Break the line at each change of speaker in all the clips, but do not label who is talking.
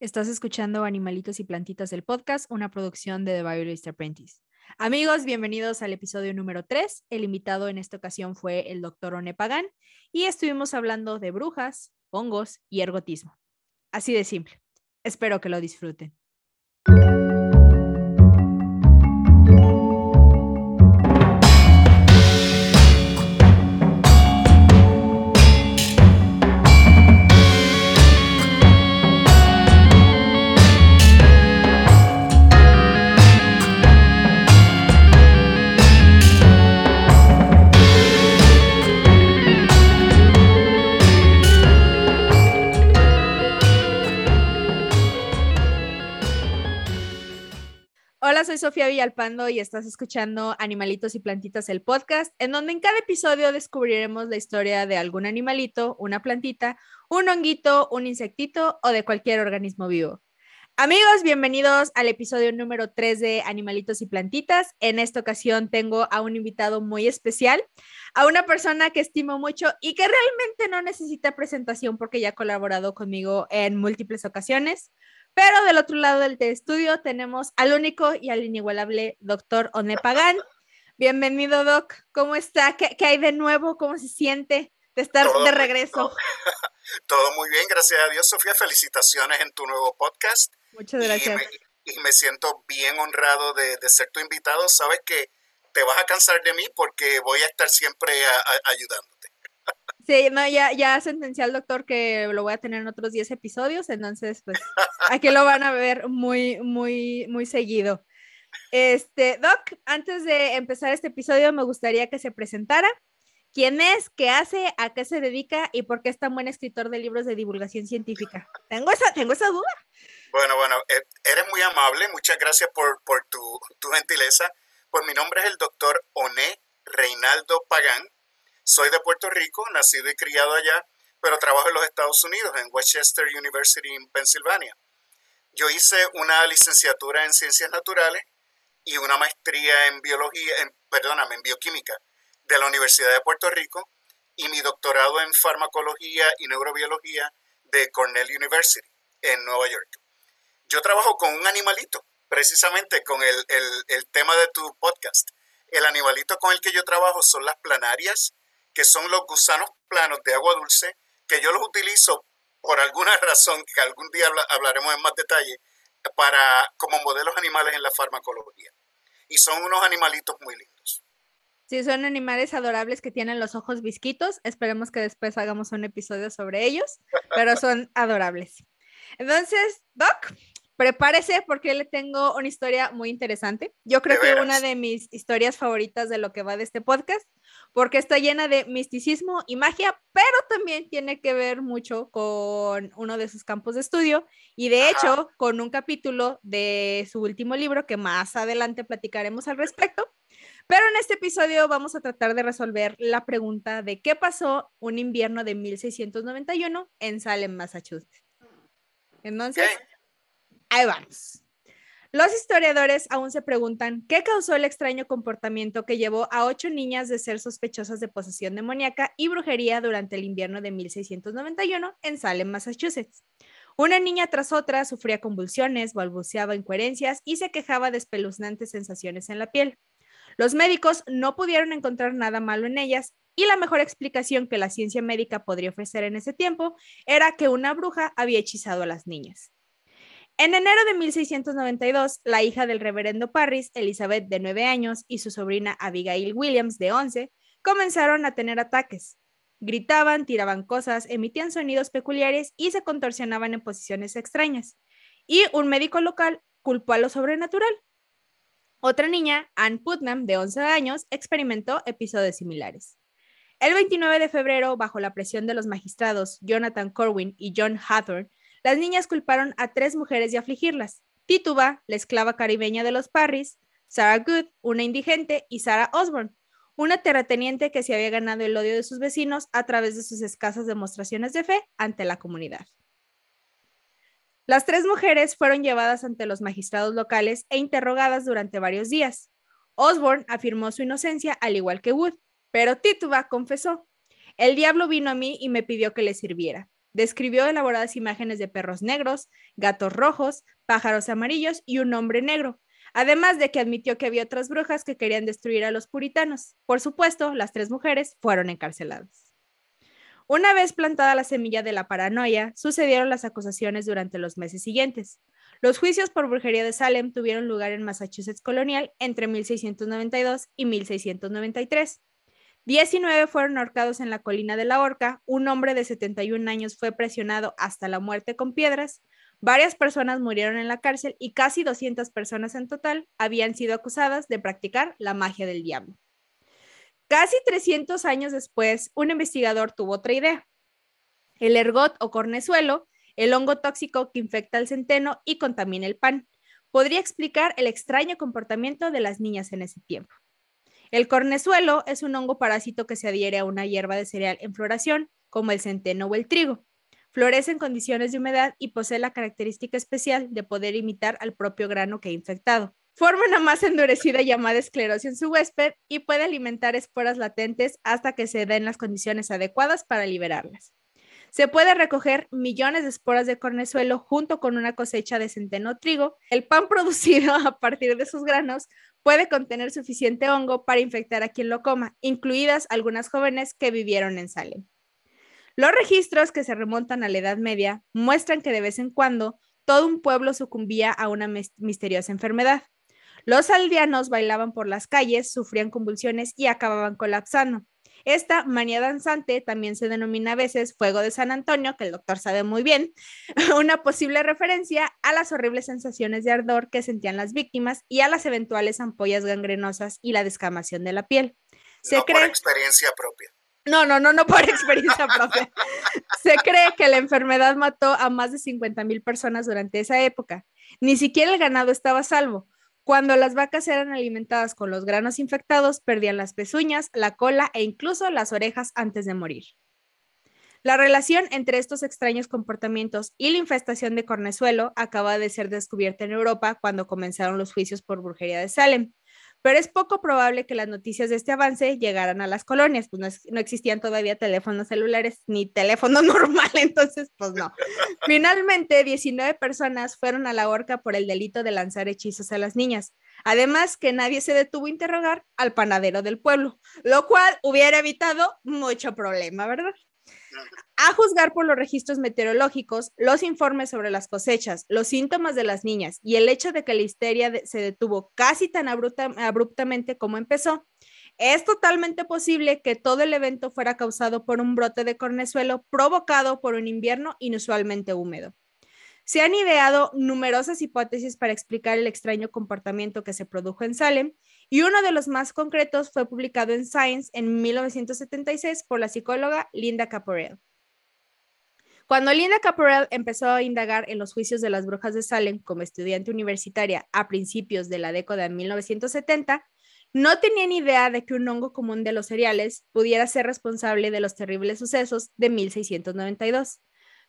Estás escuchando Animalitos y Plantitas del podcast, una producción de The Biologist Apprentice. Amigos, bienvenidos al episodio número 3. El invitado en esta ocasión fue el doctor One Pagan y estuvimos hablando de brujas, hongos y ergotismo. Así de simple. Espero que lo disfruten. Sofía Villalpando y estás escuchando Animalitos y Plantitas, el podcast, en donde en cada episodio descubriremos la historia de algún animalito, una plantita, un honguito, un insectito o de cualquier organismo vivo. Amigos, bienvenidos al episodio número 3 de Animalitos y Plantitas. En esta ocasión tengo a un invitado muy especial, a una persona que estimo mucho y que realmente no necesita presentación porque ya ha colaborado conmigo en múltiples ocasiones. Pero del otro lado del estudio tenemos al único y al inigualable doctor Pagan. Bienvenido, Doc. ¿Cómo está? ¿Qué, hay de nuevo? ¿Cómo se siente de estar de regreso?
Todo, muy bien, gracias a Dios, Sofía. Felicitaciones en tu nuevo podcast.
Muchas gracias.
Y me, siento bien honrado de, ser tu invitado. Sabes que te vas a cansar de mí porque voy a estar siempre ayudando.
Sí, no, ya, ya sentencié al doctor que lo voy a tener en otros 10 episodios, entonces, pues, aquí lo van a ver muy, muy, muy seguido. Este, Doc, antes de empezar este episodio, me gustaría que se presentara. ¿Quién es? ¿Qué hace? ¿A qué se dedica? ¿Y por qué es tan buen escritor de libros de divulgación científica? Tengo esa, tengo esa duda.
Bueno, bueno, eh, eres muy amable. Muchas gracias por, por tu, tu gentileza. Pues mi nombre es el doctor Oné Reinaldo Pagán. Soy de Puerto Rico, nacido y criado allá, pero trabajo en los Estados Unidos, en Westchester University en Pensilvania. Yo hice una licenciatura en ciencias naturales y una maestría en biología, en, perdóname, en bioquímica de la Universidad de Puerto Rico y mi doctorado en farmacología y neurobiología de Cornell University en Nueva York. Yo trabajo con un animalito, precisamente con el, el tema de tu podcast. El animalito con el que yo trabajo son las planarias que son los gusanos planos de agua dulce, que yo los utilizo por alguna razón que algún día hablaremos en más detalle, para, como modelos animales en la farmacología. Y son unos animalitos muy lindos.
Sí, son animales adorables que tienen los ojos visquitos. Esperemos que después hagamos un episodio sobre ellos, pero son adorables. Entonces, Doc, prepárese porque le tengo una historia muy interesante. Yo creo que una de mis historias favoritas de lo que va de este podcast, porque está llena de misticismo y magia, pero también tiene que ver mucho con uno de sus campos de estudio y de hecho con un capítulo de su último libro que más adelante platicaremos al respecto. Pero en este episodio vamos a tratar de resolver la pregunta de qué pasó un invierno de 1691 en Salem, Massachusetts. Entonces, Ahí vamos. Los historiadores aún se preguntan qué causó el extraño comportamiento que llevó a ocho niñas de ser sospechosas de posesión demoníaca y brujería durante el invierno de 1691 en Salem, Massachusetts. Una niña tras otra sufría convulsiones, balbuceaba incoherencias y se quejaba de espeluznantes sensaciones en la piel. Los médicos no pudieron encontrar nada malo en ellas y la mejor explicación que la ciencia médica podría ofrecer en ese tiempo era que una bruja había hechizado a las niñas. En enero de 1692, la hija del reverendo Parris, Elizabeth, de 9 años, y su sobrina Abigail Williams, de 11, comenzaron a tener ataques. Gritaban, tiraban cosas, emitían sonidos peculiares y se contorsionaban en posiciones extrañas. Y un médico local culpó a lo sobrenatural. Otra niña, Anne Putnam, de 11 años, experimentó episodios similares. El 29 de febrero, bajo la presión de los magistrados Jonathan Corwin y John Hathorne, las niñas culparon a tres mujeres de afligirlas. Tituba, la esclava caribeña de los Parris, Sarah Good, una indigente, y Sarah Osborne, una terrateniente que se había ganado el odio de sus vecinos a través de sus escasas demostraciones de fe ante la comunidad. Las tres mujeres fueron llevadas ante los magistrados locales e interrogadas durante varios días. Osborne afirmó su inocencia al igual que Wood, pero Tituba confesó, el diablo vino a mí y me pidió que le sirviera describió elaboradas imágenes de perros negros, gatos rojos, pájaros amarillos y un hombre negro, además de que admitió que había otras brujas que querían destruir a los puritanos. Por supuesto, las tres mujeres fueron encarceladas. Una vez plantada la semilla de la paranoia, sucedieron las acusaciones durante los meses siguientes. Los juicios por brujería de Salem tuvieron lugar en Massachusetts colonial entre 1692 y 1693. 19 fueron ahorcados en la colina de la Horca, un hombre de 71 años fue presionado hasta la muerte con piedras, varias personas murieron en la cárcel y casi 200 personas en total habían sido acusadas de practicar la magia del diablo. Casi 300 años después, un investigador tuvo otra idea. El ergot o cornezuelo, el hongo tóxico que infecta el centeno y contamina el pan, podría explicar el extraño comportamiento de las niñas en ese tiempo. El cornezuelo es un hongo parásito que se adhiere a una hierba de cereal en floración, como el centeno o el trigo. Florece en condiciones de humedad y posee la característica especial de poder imitar al propio grano que ha infectado. Forma una masa endurecida llamada esclerosis en su huésped y puede alimentar esporas latentes hasta que se den las condiciones adecuadas para liberarlas. Se puede recoger millones de esporas de cornezuelo junto con una cosecha de centeno trigo. El pan producido a partir de sus granos puede contener suficiente hongo para infectar a quien lo coma, incluidas algunas jóvenes que vivieron en Salem. Los registros que se remontan a la Edad Media muestran que de vez en cuando todo un pueblo sucumbía a una misteriosa enfermedad. Los aldeanos bailaban por las calles, sufrían convulsiones y acababan colapsando. Esta manía danzante también se denomina a veces fuego de San Antonio, que el doctor sabe muy bien, una posible referencia a las horribles sensaciones de ardor que sentían las víctimas y a las eventuales ampollas gangrenosas y la descamación de la piel.
Se no por experiencia propia.
No, no, no, no por experiencia propia. Se cree que la enfermedad mató a más de 50 mil personas durante esa época. Ni siquiera el ganado estaba salvo. Cuando las vacas eran alimentadas con los granos infectados, perdían las pezuñas, la cola e incluso las orejas antes de morir. La relación entre estos extraños comportamientos y la infestación de cornezuelo acaba de ser descubierta en Europa cuando comenzaron los juicios por brujería de Salem pero es poco probable que las noticias de este avance llegaran a las colonias, pues no, existían todavía teléfonos celulares ni teléfono normal, entonces pues no. Finalmente, 19 personas fueron a la horca por el delito de lanzar hechizos a las niñas. Además, que nadie se detuvo a interrogar al panadero del pueblo, lo cual hubiera evitado mucho problema, ¿verdad? A juzgar por los registros meteorológicos, los informes sobre las cosechas, los síntomas de las niñas y el hecho de que la histeria se detuvo casi tan abruptamente como empezó, es totalmente posible que todo el evento fuera causado por un brote de cornezuelo provocado por un invierno inusualmente húmedo. Se han ideado numerosas hipótesis para explicar el extraño comportamiento que se produjo en Salem y uno de los más concretos fue publicado en Science en 1976 por la psicóloga Linda Caporel. Cuando Linda Caporel empezó a indagar en los juicios de las brujas de Salem como estudiante universitaria a principios de la década de 1970, no tenía ni idea de que un hongo común de los cereales pudiera ser responsable de los terribles sucesos de 1692.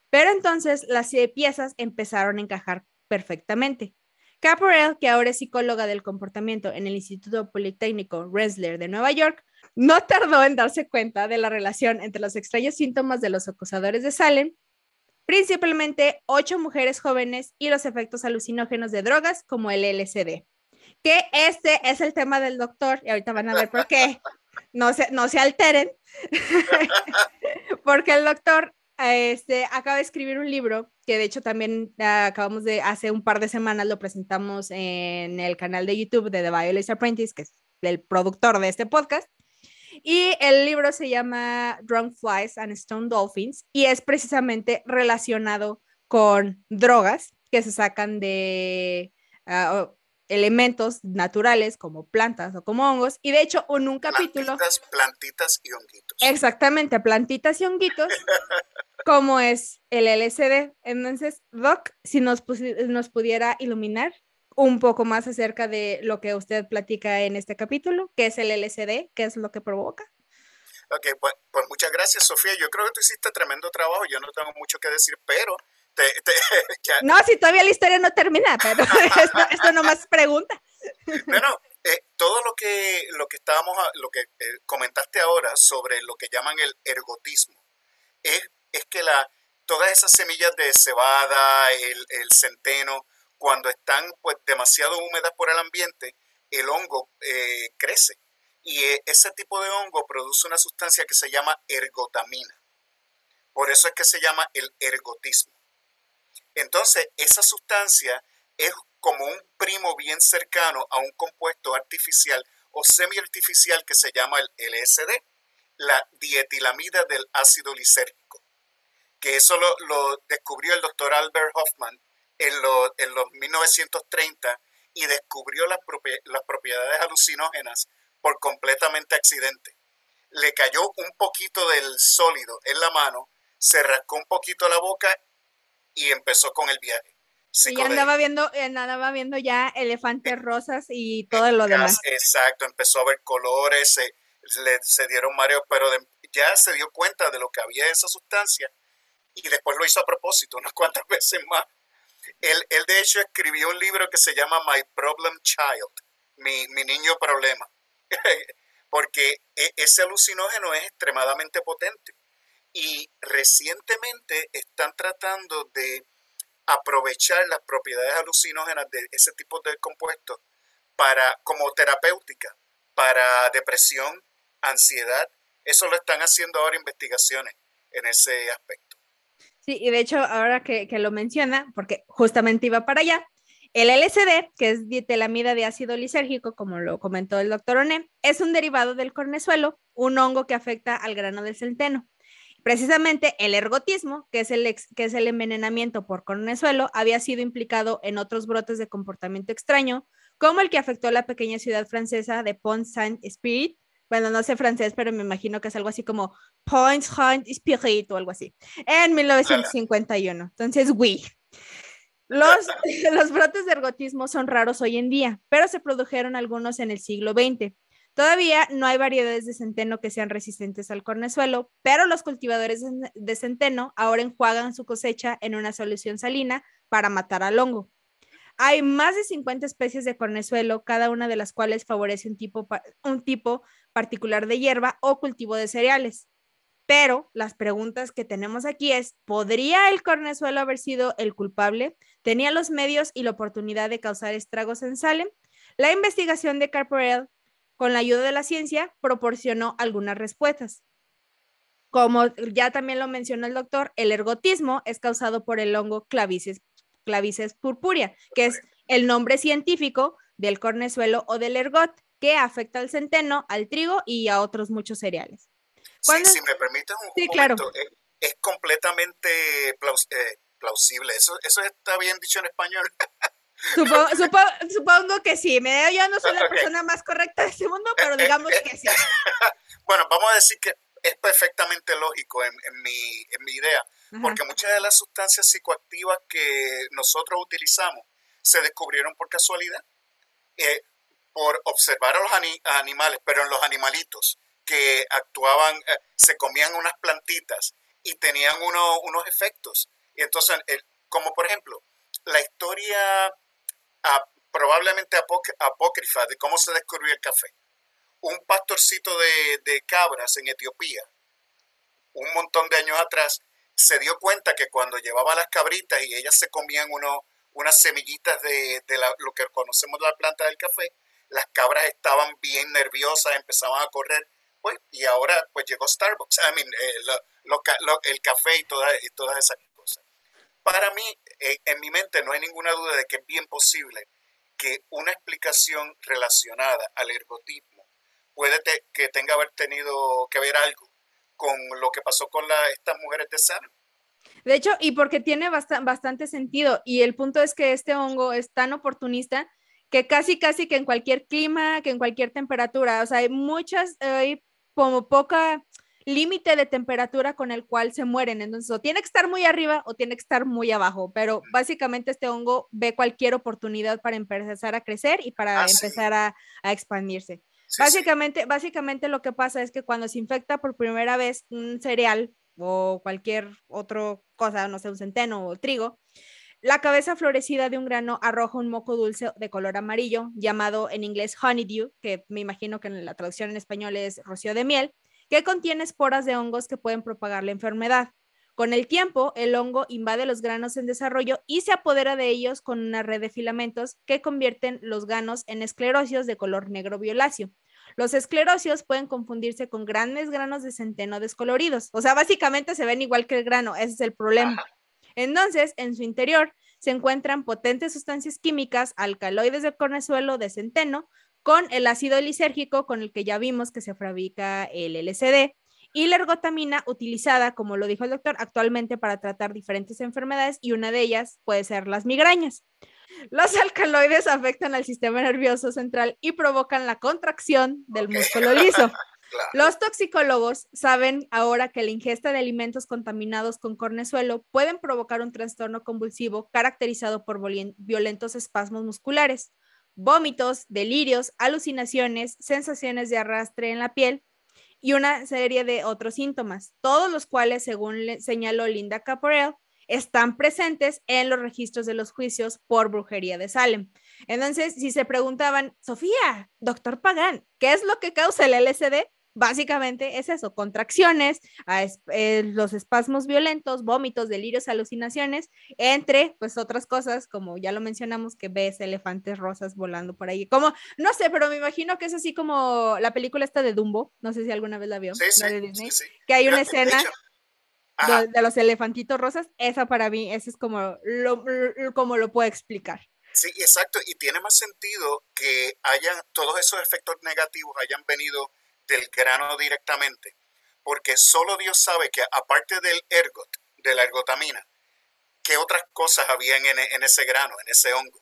Pero entonces las piezas empezaron a encajar perfectamente. Caporel, que ahora es psicóloga del comportamiento en el Instituto Politécnico Rensselaer de Nueva York, no tardó en darse cuenta de la relación entre los extraños síntomas de los acusadores de Salem, principalmente ocho mujeres jóvenes y los efectos alucinógenos de drogas como el LSD. Que este es el tema del doctor y ahorita van a ver por qué. No se, no se alteren, porque el doctor este, acaba de escribir un libro que de hecho también acabamos de, hace un par de semanas lo presentamos en el canal de YouTube de The Violence Apprentice, que es el productor de este podcast. Y el libro se llama Drunk Flies and Stone Dolphins y es precisamente relacionado con drogas que se sacan de ah, elementos naturales como plantas o como hongos. Y de hecho, en un capítulo...
Plantitas, plantitas y honguitos.
Exactamente, plantitas y honguitos. como es el LSD. Entonces, Doc, si nos, nos pudiera iluminar un poco más acerca de lo que usted platica en este capítulo, qué es el LSD, qué es lo que provoca.
Ok, pues, pues, muchas gracias, Sofía. Yo creo que tú hiciste tremendo trabajo. Yo no tengo mucho que decir, pero
No, si todavía la historia no termina, pero esto, esto nomás pregunta.
Bueno, eh, todo lo que, lo que estábamos, lo que eh, comentaste ahora sobre lo que llaman el ergotismo, es, es que la, todas esas semillas de cebada, el, centeno, cuando están pues demasiado húmedas por el ambiente, el hongo eh, crece. Y eh, ese tipo de hongo produce una sustancia que se llama ergotamina. Por eso es que se llama el ergotismo. Entonces, esa sustancia es como un primo bien cercano a un compuesto artificial o semi-artificial que se llama el LSD, la dietilamida del ácido lisérgico, que eso lo, descubrió el doctor Albert Hoffman en, en los 1930 y descubrió las, las propiedades alucinógenas por completamente accidente. Le cayó un poquito del sólido en la mano, se rascó un poquito la boca y empezó con el viaje.
Y andaba viendo, andaba viendo ya elefantes rosas y todo lo demás.
Exacto, empezó a ver colores, se, le, se dieron mareos, pero ya se dio cuenta de lo que había en esa sustancia y después lo hizo a propósito unas cuantas veces más. Él, él de hecho escribió un libro que se llama My Problem Child, mi, mi niño problema, porque e, ese alucinógeno es extremadamente potente y recientemente están tratando de aprovechar las propiedades alucinógenas de ese tipo de compuestos para, como terapéutica para depresión, ansiedad. Eso lo están haciendo ahora investigaciones en ese aspecto.
Sí, y de hecho, ahora que, lo menciona, porque justamente iba para allá, el LSD, que es dietelamida de ácido lisérgico, como lo comentó el doctor Oné, es un derivado del cornezuelo, un hongo que afecta al grano del centeno. Precisamente el ergotismo, que es el, que es el envenenamiento por cornezuelo, había sido implicado en otros brotes de comportamiento extraño, como el que afectó a la pequeña ciudad francesa de Pont Saint-Esprit. Bueno, no sé francés, pero me imagino que es algo así como Pont Saint-Esprit o algo así, en 1951. Entonces, oui. Los, los brotes de ergotismo son raros hoy en día, pero se produjeron algunos en el siglo XX. Todavía no hay variedades de centeno que sean resistentes al cornezuelo, pero los cultivadores de centeno ahora enjuagan su cosecha en una solución salina para matar al hongo. Hay más de 50 especies de cornezuelo, cada una de las cuales favorece un tipo, un tipo particular de hierba o cultivo de cereales. Pero las preguntas que tenemos aquí es, ¿podría el cornezuelo haber sido el culpable? ¿Tenía los medios y la oportunidad de causar estragos en Salem? La investigación de Carporel con la ayuda de la ciencia, proporcionó algunas respuestas. Como ya también lo mencionó el doctor, el ergotismo es causado por el hongo clavices, clavices purpúrea, que es el nombre científico del cornezuelo o del ergot, que afecta al centeno, al trigo y a otros muchos cereales.
Sí, si me permites un, sí, claro. Eh, es, completamente eh, plausible. Eso, eso está bien dicho en español.
Supongo, que sí. Me, yo no soy la persona más correcta de este mundo, pero digamos que sí.
bueno, vamos a decir que es perfectamente lógico en, mi, idea, porque muchas de las sustancias psicoactivas que nosotros utilizamos se descubrieron por casualidad, eh, por observar a los animales, pero en los animalitos que actuaban, eh, se comían unas plantitas y tenían unos efectos. Y entonces, como por ejemplo, la historia probablemente apócrifa de cómo se descubrió el café. Un pastorcito de, cabras en Etiopía, un montón de años atrás, se dio cuenta que cuando llevaba las cabritas y ellas se comían uno, unas semillitas de, lo que conocemos de la planta del café, las cabras estaban bien nerviosas, empezaban a correr, pues, y ahora pues llegó Starbucks, I mean, eh, el café y, y todas esas para mí, eh, en mi mente no hay ninguna duda de que es bien posible que una explicación relacionada al ergotismo puede que tenga haber tenido que ver algo con lo que pasó con estas mujeres de Sana.
De hecho, y porque tiene bastante sentido, y el punto es que este hongo es tan oportunista que casi, casi que en cualquier clima, que en cualquier temperatura, o sea, hay muchas, hay como poca límite de temperatura con el cual se mueren. Entonces, o tiene que estar muy arriba o tiene que estar muy abajo, pero básicamente este hongo ve cualquier oportunidad para empezar a crecer y para ah, empezar a, expandirse. básicamente, básicamente lo que pasa es que cuando se infecta por primera vez un cereal o cualquier otra cosa, no sé, un centeno o trigo, la cabeza florecida de un grano arroja un moco dulce de color amarillo, llamado en inglés honeydew, que me imagino que en la traducción en español es rocío de miel, que contiene esporas de hongos que pueden propagar la enfermedad. Con el tiempo, el hongo invade los granos en desarrollo y se apodera de ellos con una red de filamentos que convierten los ganos en esclerosios de color negro violáceo. Los esclerosios pueden confundirse con grandes granos de centeno descoloridos. O sea, básicamente se ven igual que el grano, ese es el problema. Entonces, en su interior se encuentran potentes sustancias químicas, alcaloides de cornezuelo de centeno, con el ácido lisérgico con el que ya vimos que se fabrica el LSD, y la ergotamina utilizada, como lo dijo el doctor, actualmente para tratar diferentes enfermedades y una de ellas puede ser las migrañas. Los alcaloides afectan al sistema nervioso central y provocan la contracción del músculo liso. Los toxicólogos saben ahora que la ingesta de alimentos contaminados con cornezuelo pueden provocar un trastorno convulsivo caracterizado por violentos espasmos musculares, vómitos, delirios, alucinaciones, sensaciones de arrastre en la piel y una serie de otros síntomas, todos los cuales, según señaló Linda Caporel, están presentes en los registros de los juicios por brujería de Salem. Entonces, si se preguntaban, Sofía, doctor Pagán, ¿qué es lo que causa el LSD? Básicamente es eso, contracciones, eh, los espasmos violentos, vómitos, delirios, alucinaciones, entre pues otras cosas, como ya lo mencionamos, que ves elefantes rosas volando por ahí. Como, no sé, pero me imagino que es así como la película esta de Dumbo, no sé si alguna vez la vio, que hay una escena de, los elefantitos rosas, esa para mí, ese es como lo, como lo puedo explicar.
Sí, exacto, y tiene más sentido que hayan todos esos efectos negativos hayan venido del grano directamente, porque solo Dios sabe que aparte del ergot, de la ergotamina, qué otras cosas habían en, ese grano, en ese hongo.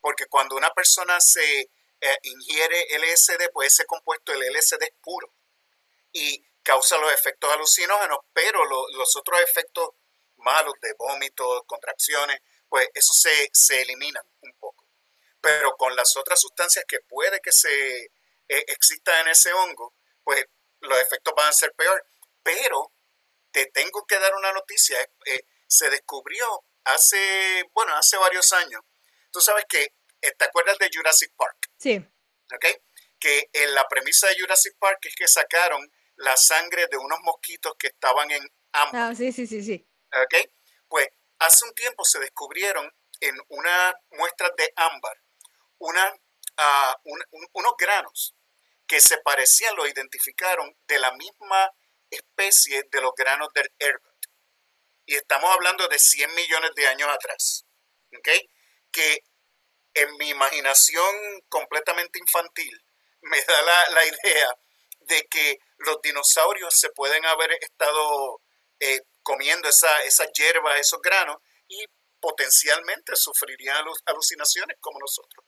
Porque cuando una persona se eh, ingiere LSD, pues ese compuesto, el LSD es puro y causa los efectos alucinógenos, pero los otros efectos malos de vómitos, contracciones, pues eso se, se eliminan un poco. Pero con las otras sustancias que puede que se eh, exista en ese hongo, pues los efectos van a ser peor. Pero te tengo que dar una noticia. Eh, se descubrió hace, bueno, hace varios años. Tú sabes que, eh, ¿te acuerdas de Jurassic Park?
Sí.
¿Ok? Que en la premisa de Jurassic Park es que sacaron la sangre de unos mosquitos que estaban en ámbar.
Ah, sí, sí, sí, sí.
¿Ok? Pues hace un tiempo se descubrieron en una muestra de ámbar una, ah, unos granos que se parecían, lo identificaron de la misma especie de los granos del ergot. Y estamos hablando de 100 millones de años atrás. Que en mi imaginación completamente infantil me da la, idea de que los dinosaurios se pueden haber estado eh, comiendo esa, esa hierba, esos granos, y potencialmente sufrirían alucinaciones como nosotros.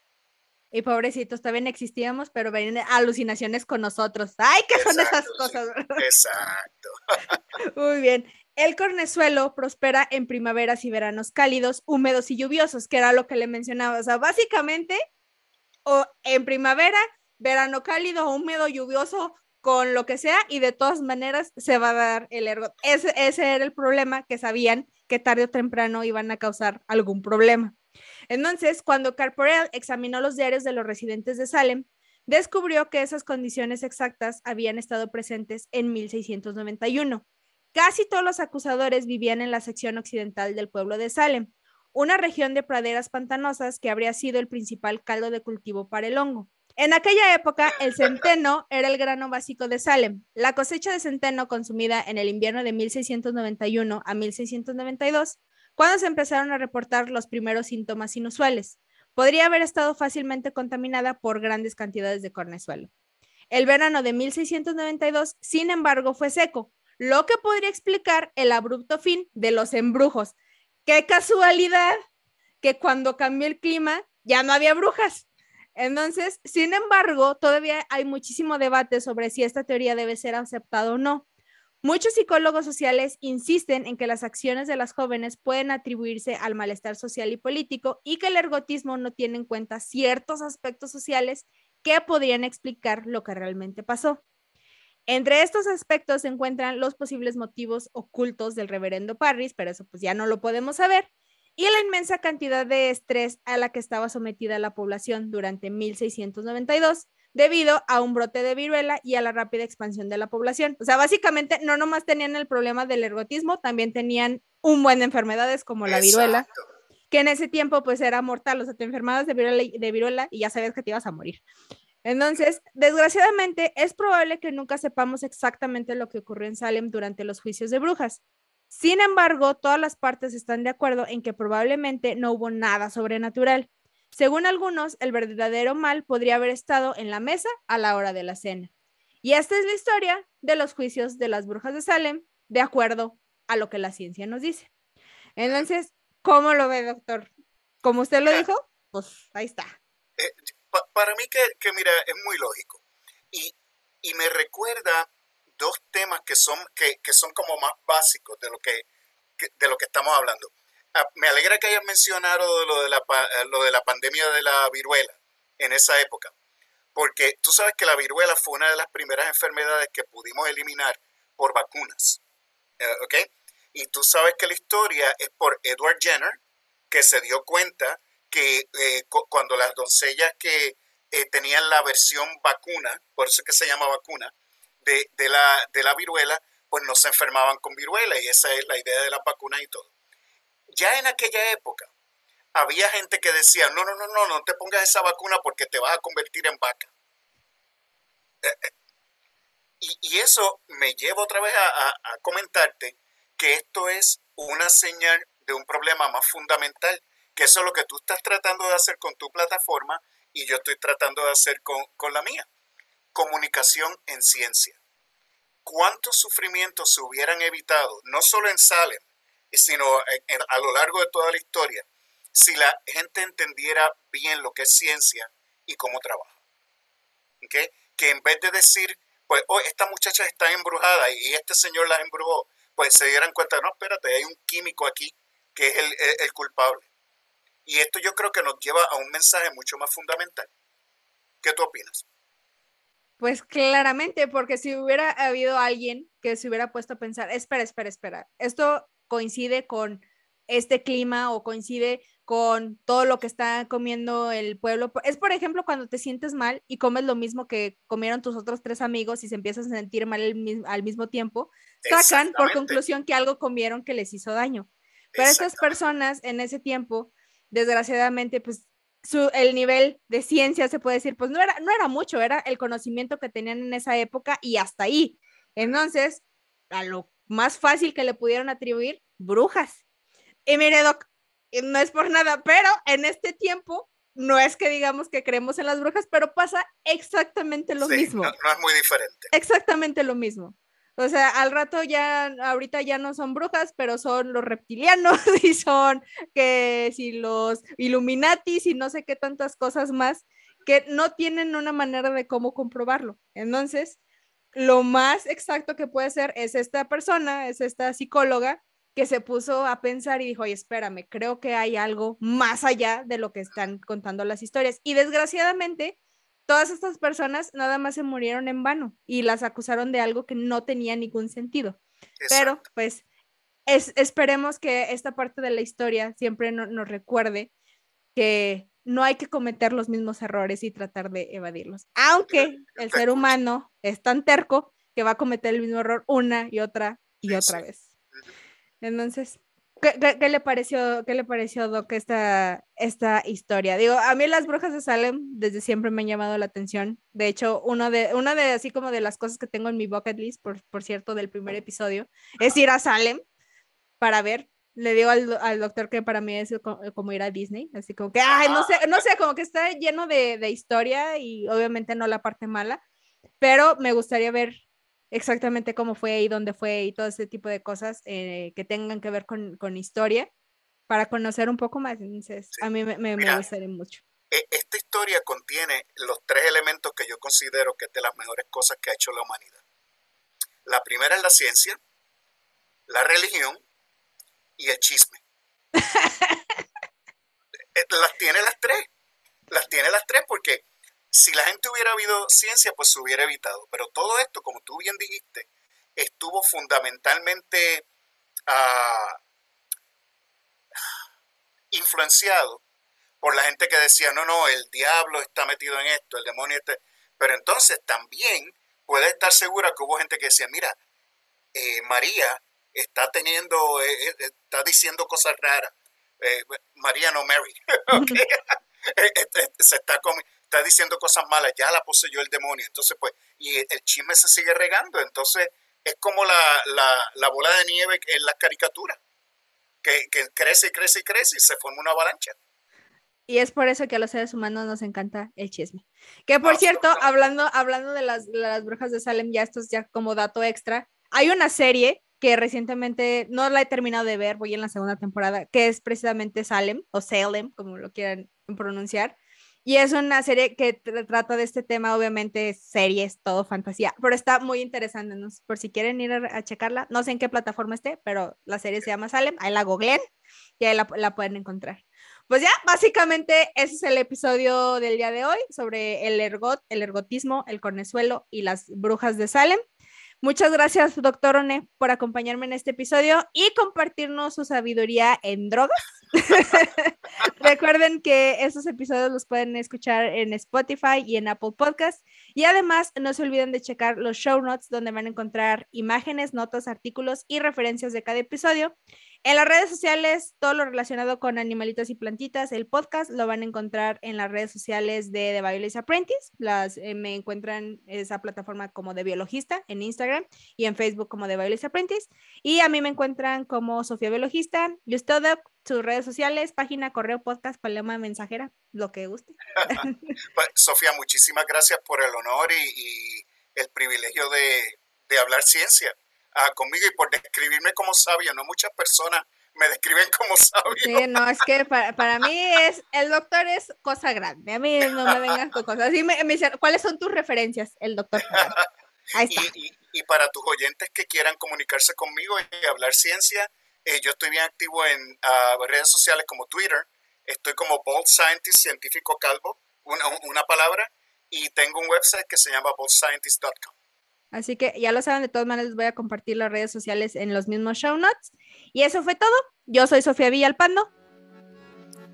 Y pobrecitos, también existíamos, pero ven alucinaciones con nosotros. ¡Ay, qué son esas cosas!
Exacto.
Muy bien. El cornezuelo prospera en primaveras y veranos cálidos, húmedos y lluviosos, que era lo que le mencionaba. O sea, básicamente, o en primavera, verano cálido, húmedo, lluvioso, con lo que sea, y de todas maneras se va a dar el ergot. Ese, ese era el problema que sabían que tarde o temprano iban a causar algún problema. Entonces, cuando Carporel examinó los diarios de los residentes de Salem, descubrió que esas condiciones exactas habían estado presentes en 1691. Casi todos los acusadores vivían en la sección occidental del pueblo de Salem, una región de praderas pantanosas que habría sido el principal caldo de cultivo para el hongo. En aquella época, el centeno era el grano básico de Salem. La cosecha de centeno consumida en el invierno de 1691 a 1692 cuando se empezaron a reportar los primeros síntomas inusuales. Podría haber estado fácilmente contaminada por grandes cantidades de cornezuelo. El verano de 1692, sin embargo, fue seco, lo que podría explicar el abrupto fin de los embrujos. ¡Qué casualidad! Que cuando cambió el clima ya no había brujas. Entonces, sin embargo, todavía hay muchísimo debate sobre si esta teoría debe ser aceptada o no. Muchos psicólogos sociales insisten en que las acciones de las jóvenes pueden atribuirse al malestar social y político y que el ergotismo no tiene en cuenta ciertos aspectos sociales que podrían explicar lo que realmente pasó. Entre estos aspectos se encuentran los posibles motivos ocultos del reverendo Parris, pero eso pues ya no lo podemos saber, y la inmensa cantidad de estrés a la que estaba sometida la población durante 1692 debido a un brote de viruela y a la rápida expansión de la población. O sea, básicamente no nomás tenían el problema del ergotismo, también tenían un buen de enfermedades como la viruela, que en ese tiempo pues era mortal, o sea, te enfermabas de viruela, de viruela y ya sabías que te ibas a morir. Entonces, desgraciadamente, es probable que nunca sepamos exactamente lo que ocurrió en Salem durante los juicios de brujas. Sin embargo, todas las partes están de acuerdo en que probablemente no hubo nada sobrenatural. Según algunos, el verdadero mal podría haber estado en la mesa a la hora de la cena. Y esta es la historia de los juicios de las brujas de Salem, de acuerdo a lo que la ciencia nos dice. Entonces, ¿cómo lo ve, doctor? Como usted lo dijo, pues ahí está.
Eh, para mí que, mira, es muy lógico. Y, me recuerda dos temas que son, que, son como más básicos de lo que, de lo que estamos hablando. Ah, me alegra que hayas mencionado lo de, la, lo de la pandemia de la viruela en esa época, porque tú sabes que la viruela fue una de las primeras enfermedades que pudimos eliminar por vacunas. Eh, ¿Ok? Y tú sabes que la historia es por Edward Jenner, que se dio cuenta que eh, cuando las doncellas que eh, tenían la versión vacuna, por eso es que se llama vacuna, de, la, de la viruela, pues no se enfermaban con viruela y esa es la idea de la vacuna y todo. Ya en aquella época había gente que decía, no, no, no, no, no te pongas esa vacuna porque te vas a convertir en vaca. Eh, y, eso me lleva otra vez a comentarte que esto es una señal de un problema más fundamental que eso es lo que tú estás tratando de hacer con tu plataforma y yo estoy tratando de hacer con, la mía. Comunicación en ciencia. ¿Cuántos sufrimientos se hubieran evitado, no solo en Salem, sino a lo largo de toda la historia, si la gente entendiera bien lo que es ciencia y cómo trabaja? Que en vez de decir, pues, oh, esta muchacha está embrujada y este señor la embrujó, pues se dieran cuenta, no, espérate, hay un químico aquí que es el culpable. Y esto yo creo que nos lleva a un mensaje mucho más fundamental. ¿Qué tú opinas?
Pues claramente, porque si hubiera habido alguien que se hubiera puesto a pensar, espera, espera, espera, esto coincide con este clima o coincide con todo lo que está comiendo el pueblo. Es, por ejemplo, cuando te sientes mal y comes lo mismo que comieron tus otros tres amigos y se empiezas a sentir mal al mismo tiempo, sacan por conclusión que algo comieron que les hizo daño. Pero estas personas en ese tiempo desgraciadamente, pues su, el nivel de ciencia, se puede decir, pues no era, no era mucho, era el conocimiento que tenían en esa época y hasta ahí. Entonces, a lo más fácil que le pudieron atribuir, brujas. Y mire, Doc, no es por nada, pero en este tiempo no es que digamos que creemos en las brujas, pero pasa exactamente lo mismo.
no, es muy diferente.
Exactamente lo mismo. O sea, al rato ya, ahorita ya no son brujas, pero son los reptilianos y son que si los Illuminatis y no sé qué tantas cosas más que no tienen una manera de cómo comprobarlo. Entonces, lo más exacto que puede ser es esta persona, es esta psicóloga que se puso a pensar y dijo, oye, espérame, creo que hay algo más allá de lo que están contando las historias. Y desgraciadamente, todas estas personas nada más se murieron en vano y las acusaron de algo que no tenía ningún sentido. Pero pues es, esperemos que esta parte de la historia siempre nos recuerde que no hay que cometer los mismos errores y tratar de evadirlos. Aunque el ser humano es tan terco que va a cometer el mismo error una y otra y otra vez. Entonces, ¿Qué, le pareció, qué le pareció, Doc, esta, esta historia? Digo, a mí las brujas de Salem desde siempre me han llamado la atención. De hecho, uno de, una de así como de las cosas que tengo en mi bucket list, por, por cierto, del primer episodio, es ir a Salem para ver. Le digo al, al doctor que para mí es como, ir a Disney, así como que, ay, no sé, no sé, como que está lleno de, de historia y obviamente no la parte mala, pero me gustaría ver exactamente cómo fue y dónde fue y todo ese tipo de cosas eh, que tengan que ver con, con, historia para conocer un poco más. Entonces, a mí me, me, gustaría mucho.
E, esta historia contiene los tres elementos que yo considero que es de las mejores cosas que ha hecho la humanidad. La primera es la ciencia, la religión y el chisme. Eh, las tiene las tres. Las tiene las tres porque si la gente hubiera habido ciencia, pues se hubiera evitado. Pero todo esto, como tú bien dijiste, estuvo fundamentalmente ah, influenciado por la gente que decía, no, no, el diablo está metido en esto, el demonio está... Pero entonces también puede estar segura que hubo gente que decía, mira, eh, María está teniendo, eh, eh, está diciendo cosas raras. María no Mary. Se está, está diciendo cosas malas, ya la poseyó el demonio. Entonces, pues, y el chisme se sigue regando. Entonces, es como la, la, bola de nieve en las caricaturas, que, que crece y crece y crece y se forma una avalancha.
Y es por eso que a los seres humanos nos encanta el chisme. Que por cierto, hablando, hablando de las, las, brujas de Salem, ya esto es ya como dato extra, hay una serie que recientemente no la he terminado de ver, voy en la segunda temporada, que es precisamente Salem o Salem, como lo quieran pronunciar. Y es una serie que trata de este tema, obviamente series, todo fantasía, pero está muy interesante, ¿no? por si quieren ir a, checarla, no sé en qué plataforma esté, pero la serie se llama Salem, ahí la googleen y ahí la, la pueden encontrar. Pues ya, básicamente ese es el episodio del día de hoy sobre el ergot, el ergotismo, el cornezuelo y las brujas de Salem. Muchas gracias, doctor One, por acompañarme en este episodio y compartirnos su sabiduría en drogas. Recuerden que esos episodios los pueden escuchar en Spotify y en Apple Podcast. Y además, no se olviden de checar los show notes donde van a encontrar imágenes, notas, artículos y referencias de cada episodio. En las redes sociales, todo lo relacionado con animalitos y plantitas, el podcast lo van a encontrar en las redes sociales de The Biologist Apprentice. Las, eh, me encuentran esa plataforma como de biologista en Instagram y en Facebook como The Biologist Apprentice. Y a mí me encuentran como Sofía Biologista, Justodoc, sus redes sociales, página, correo, podcast, paloma, mensajera, lo que guste.
Pues, Sofía, muchísimas gracias por el honor y, el privilegio de hablar ciencia conmigo y por describirme como sabio. No muchas personas me describen como sabio.
Sí, no, es que para, mí es, el doctor es cosa grande. A mí no me vengas con cosas. Así me, dicen, ¿cuáles son tus referencias? El doctor.
Ahí está. Y, para tus oyentes que quieran comunicarse conmigo y hablar ciencia, eh, yo estoy bien activo en ah, redes sociales como Twitter. Estoy como Bold Scientist, científico calvo, una, una palabra. Y tengo un website que se llama boldscientist.com.
Así que ya lo saben, de todas maneras les voy a compartir las redes sociales en los mismos show notes. Y eso fue todo. Yo soy Sofía Villalpando.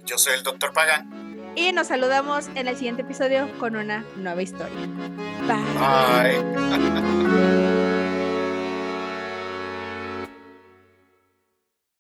Yo soy el doctor Pagan.
Y nos saludamos en el siguiente episodio con una nueva historia. Bye. Bye.